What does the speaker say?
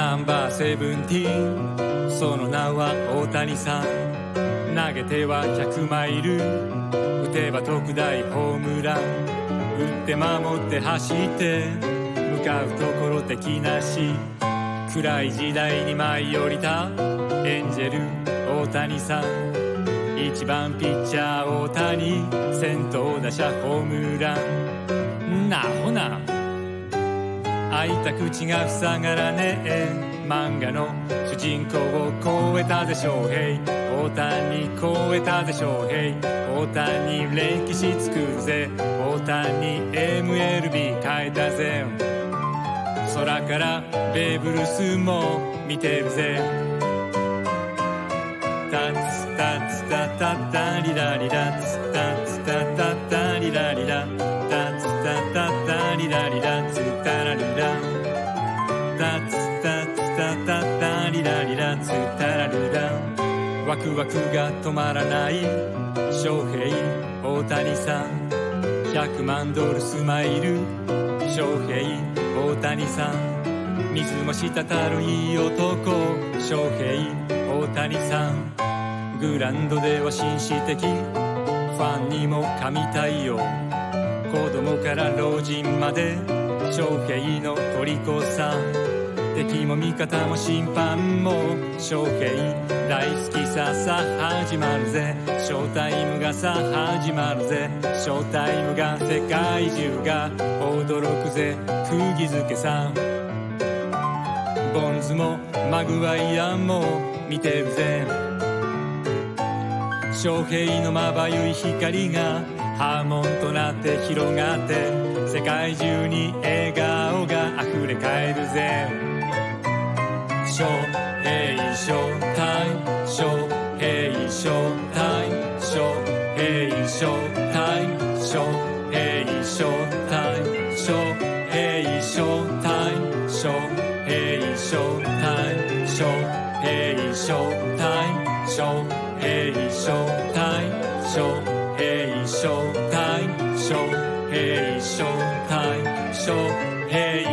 ナンバーセブンティーン。その名は大谷さん。投げては100マイル。打てば特大ホームラン。打って守って走って。向かうところ敵なし。暗い時代に舞い降りた。エンジェル大谷さん。1番ピッチャー大谷。先頭打者ホームラン。なほな。開いた口が塞がらねえ漫画の主人公を超えたでしょう。へい大谷超えたでしょう。へい大谷歴史作るぜ。大谷 MLB 変えたぜ。空からベーブ・ルースも見てるぜ。タツタツタタタリラリラツタツタタタリラリラ。タタタリラリラツタラリラワクワクが止まらない。翔平大谷さん。100万ドルスマイル。翔平大谷さん。水も滴るいい男。翔平大谷さん。グランドでは紳士的。ファンにも神対応。子供から老人まで。翔平の虜さん。敵も味方も審判も翔平大好きささ始まるぜ。ショータイムがさ始まるぜ。ショータイムが世界中が驚くぜ。釘付けさボンズもマグワイアンも見てるぜ。翔平のまばゆい光が波紋となって広がって世界中に笑顔が溢れ返るぜ。翔平ショータイム翔平ショータイム翔平ショータイム翔平ショータイム翔平ショータイム翔平ショータイム翔平ショータイム翔平ショータイム翔平ショータイム翔平ショータイム翔平ショータ